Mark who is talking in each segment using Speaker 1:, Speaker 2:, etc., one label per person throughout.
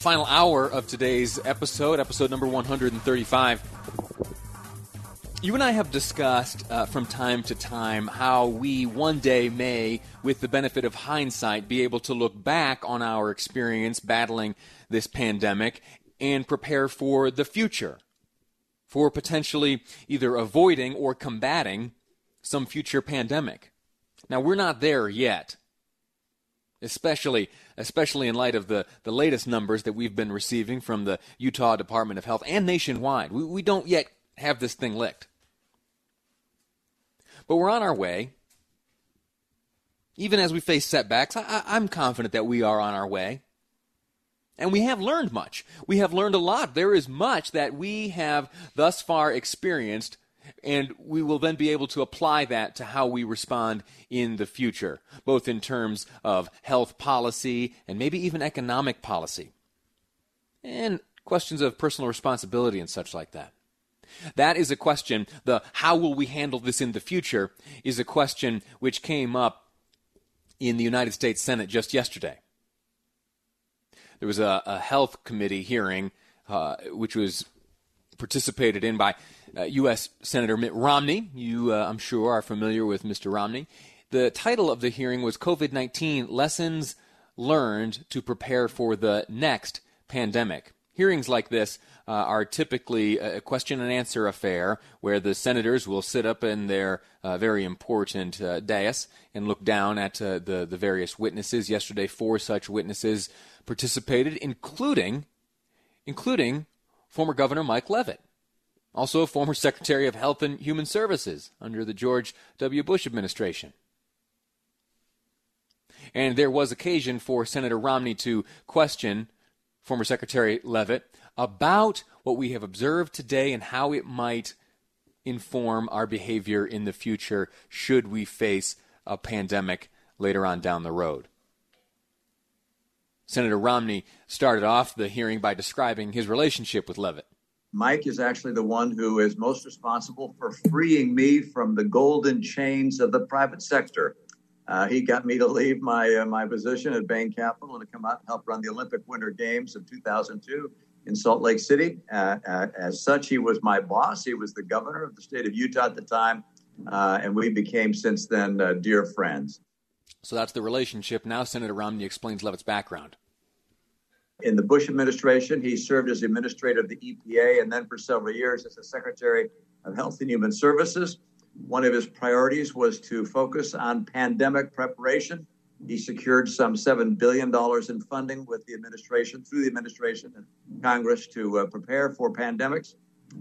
Speaker 1: Final hour of today's episode, episode number 135. You and I have discussed uh, from time to time how we one day may, with the benefit of hindsight, be able to look back on our experience battling this pandemic and prepare for the future, for potentially either avoiding or combating some future pandemic. Now, we're not there yet especially especially in light of the, the latest numbers that we've been receiving from the Utah Department of Health and nationwide. We, we don't yet have this thing licked. But we're on our way. Even as we face setbacks, I, I'm confident that we are on our way. And we have learned much. We have learned a lot. There is much that we have thus far experienced and we will then be able to apply that to how we respond in the future, both in terms of health policy and maybe even economic policy, and questions of personal responsibility and such like that. That is a question, the how will we handle this in the future is a question which came up in the United States Senate just yesterday. There was a, a health committee hearing, uh, which was participated in by uh, U.S. Senator Mitt Romney. You, uh, I'm sure, are familiar with Mr. Romney. The title of the hearing was COVID 19 Lessons Learned to Prepare for the Next Pandemic. Hearings like this uh, are typically a question and answer affair where the senators will sit up in their uh, very important uh, dais and look down at uh, the, the various witnesses. Yesterday, four such witnesses participated, including, including former Governor Mike Leavitt also former Secretary of Health and Human Services under the George W. Bush administration. And there was occasion for Senator Romney to question former Secretary Leavitt about what we have observed today and how it might inform our behavior in the future should we face a pandemic later on down the road. Senator Romney started off the hearing by describing his relationship with Leavitt.
Speaker 2: Mike is actually the one who is most responsible for freeing me from the golden chains of the private sector. Uh, he got me to leave my uh, my position at Bain Capital and to come out and help run the Olympic Winter Games of 2002 in Salt Lake City. Uh, uh, as such, he was my boss. He was the governor of the state of Utah at the time, uh, and we became since then uh, dear friends.
Speaker 1: So that's the relationship. Now, Senator Romney explains Leavitt's background.
Speaker 2: In the Bush administration, he served as administrator of the EPA and then for several years as the Secretary of Health and Human Services. One of his priorities was to focus on pandemic preparation. He secured some $7 billion in funding with the administration, through the administration and Congress to uh, prepare for pandemics.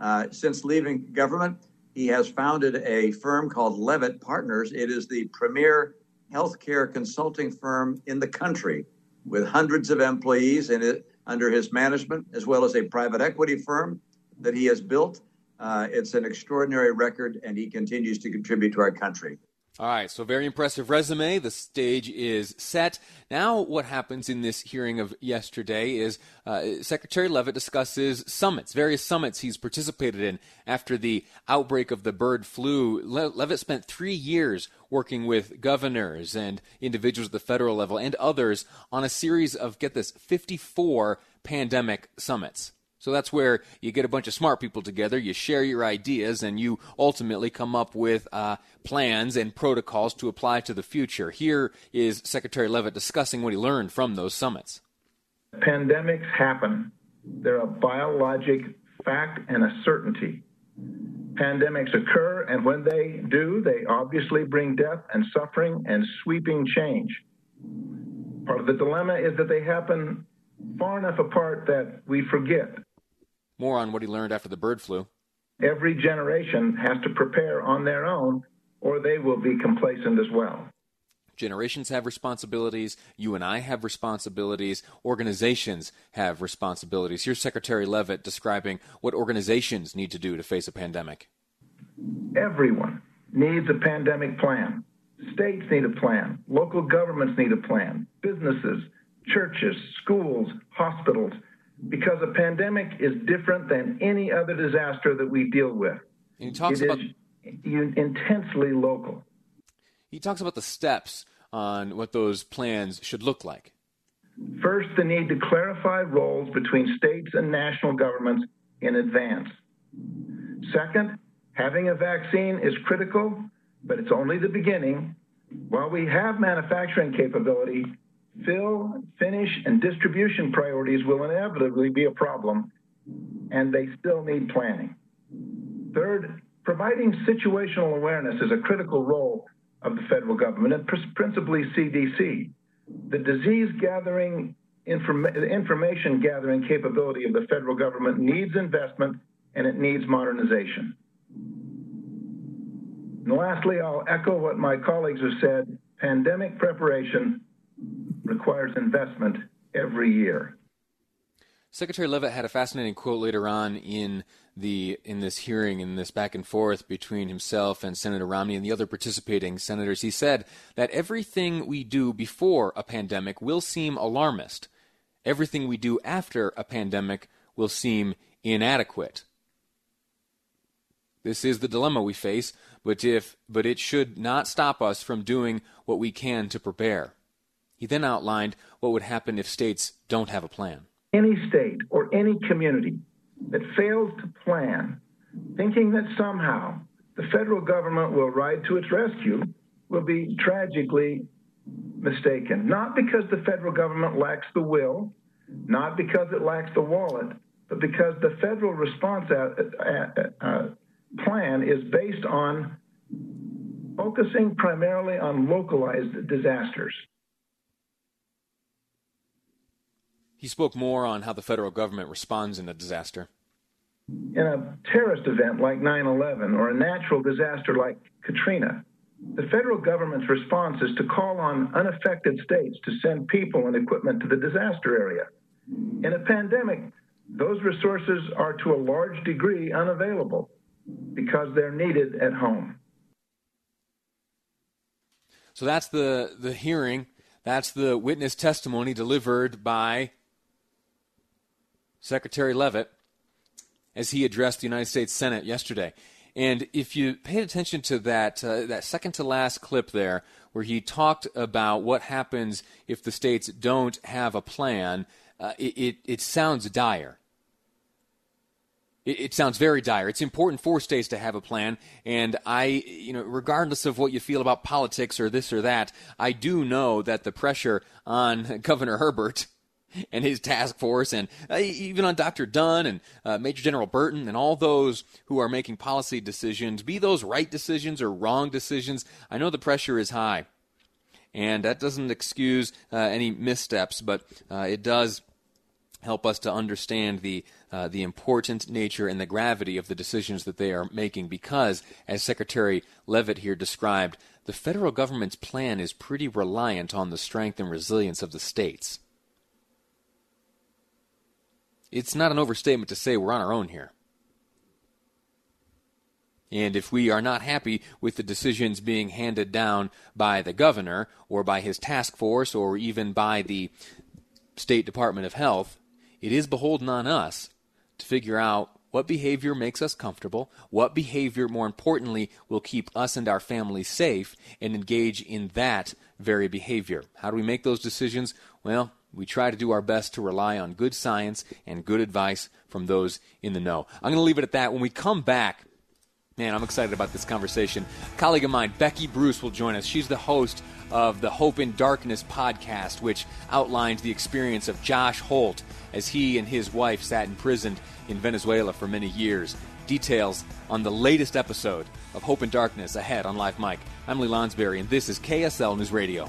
Speaker 2: Uh, since leaving government, he has founded a firm called Leavitt Partners. It is the premier healthcare consulting firm in the country with hundreds of employees in it under his management, as well as a private equity firm that he has built. Uh, it's an extraordinary record, and he continues to contribute to our country.
Speaker 1: All right, so very impressive resume. The stage is set. Now, what happens in this hearing of yesterday is uh, Secretary Leavitt discusses summits, various summits he's participated in after the outbreak of the bird flu. Le- Leavitt spent three years working with governors and individuals at the federal level and others on a series of, get this, 54 pandemic summits. So that's where you get a bunch of smart people together, you share your ideas, and you ultimately come up with uh, plans and protocols to apply to the future. Here is Secretary Leavitt discussing what he learned from those summits.
Speaker 3: Pandemics happen. They're a biologic fact and a certainty. Pandemics occur, and when they do, they obviously bring death and suffering and sweeping change. Part of the dilemma is that they happen far enough apart that we forget
Speaker 1: more on what he learned after the bird flu.
Speaker 3: Every generation has to prepare on their own, or they will be complacent as well.
Speaker 1: Generations have responsibilities. You and I have responsibilities. Organizations have responsibilities. Here's Secretary Leavitt describing what organizations need to do to face a pandemic.
Speaker 3: Everyone needs a pandemic plan. States need a plan. Local governments need a plan. Businesses, churches, schools, hospitals, because a pandemic is different than any other disaster that we deal with.
Speaker 1: And he talks
Speaker 3: It
Speaker 1: about
Speaker 3: is intensely local.
Speaker 1: he talks about the steps on what those plans should look like.
Speaker 3: First, the need to clarify roles between states and national governments in advance. Second, having a vaccine is critical, but it's only the beginning. While we have manufacturing capability, fill, finish, and distribution priorities will inevitably be a problem, and they still need planning. Third, providing situational awareness is a critical role of the federal government and principally CDC. The disease gathering, inform- information gathering capability of the federal government needs investment and it needs modernization. And lastly, I'll echo what my colleagues have said pandemic preparation requires investment every year.
Speaker 1: Secretary Leavitt had a fascinating quote later on in the in this hearing, in this back and forth between himself and Senator Romney and the other participating senators. He said that everything we do before a pandemic will seem alarmist. Everything we do after a pandemic will seem inadequate. This is the dilemma we face, but if but it should not stop us from doing what we can to prepare. He then outlined what would happen if states don't have a plan.
Speaker 3: Any state or any community that fails to plan, thinking that somehow the federal government will ride to its rescue, will be tragically mistaken. Not because the federal government lacks the will, not because it lacks the wallet, but because the federal response uh, uh, uh, plan is based on focusing primarily on localized disasters.
Speaker 1: He spoke more on how the federal government responds in a disaster.
Speaker 3: In a terrorist event like 9 11 or a natural disaster like Katrina, the federal government's response is to call on unaffected states to send people and equipment to the disaster area. In a pandemic, those resources are to a large degree unavailable because they're needed at home.
Speaker 1: So that's the, the hearing. That's the witness testimony delivered by Secretary Leavitt, as he addressed the United States Senate yesterday. And if you paid attention to that uh, that second to last clip there, where he talked about what happens if the states don't have a plan, uh, it, it, it sounds dire. It, it sounds very dire. It's important for states to have a plan, and I, you know, regardless of what you feel about politics or this or that, I do know that the pressure on Governor Herbert and his task force, and uh, even on Dr. Dunn and uh, Major General Burton and all those who are making policy decisions, be those right decisions or wrong decisions, I know the pressure is high. And that doesn't excuse uh, any missteps, but uh, it does help us to understand the uh, the important nature and the gravity of the decisions that they are making because as secretary Leavitt here described the federal government's plan is pretty reliant on the strength and resilience of the states it's not an overstatement to say we're on our own here. And if we are not happy with the decisions being handed down by the governor or by his task force or even by the State Department of Health, it is beholden on us to figure out what behavior makes us comfortable, what behavior, more importantly, will keep us and our families safe, and engage in that very behavior. How do we make those decisions? Well, we try to do our best to rely on good science and good advice from those in the know. I'm going to leave it at that. When we come back, man, I'm excited about this conversation. A colleague of mine, Becky Bruce, will join us. She's the host of the Hope in Darkness podcast, which outlines the experience of Josh Holt as he and his wife sat imprisoned in Venezuela for many years. Details on the latest episode of Hope in Darkness ahead on Live Mic. I'm Lee Lonsberry, and this is KSL News Radio.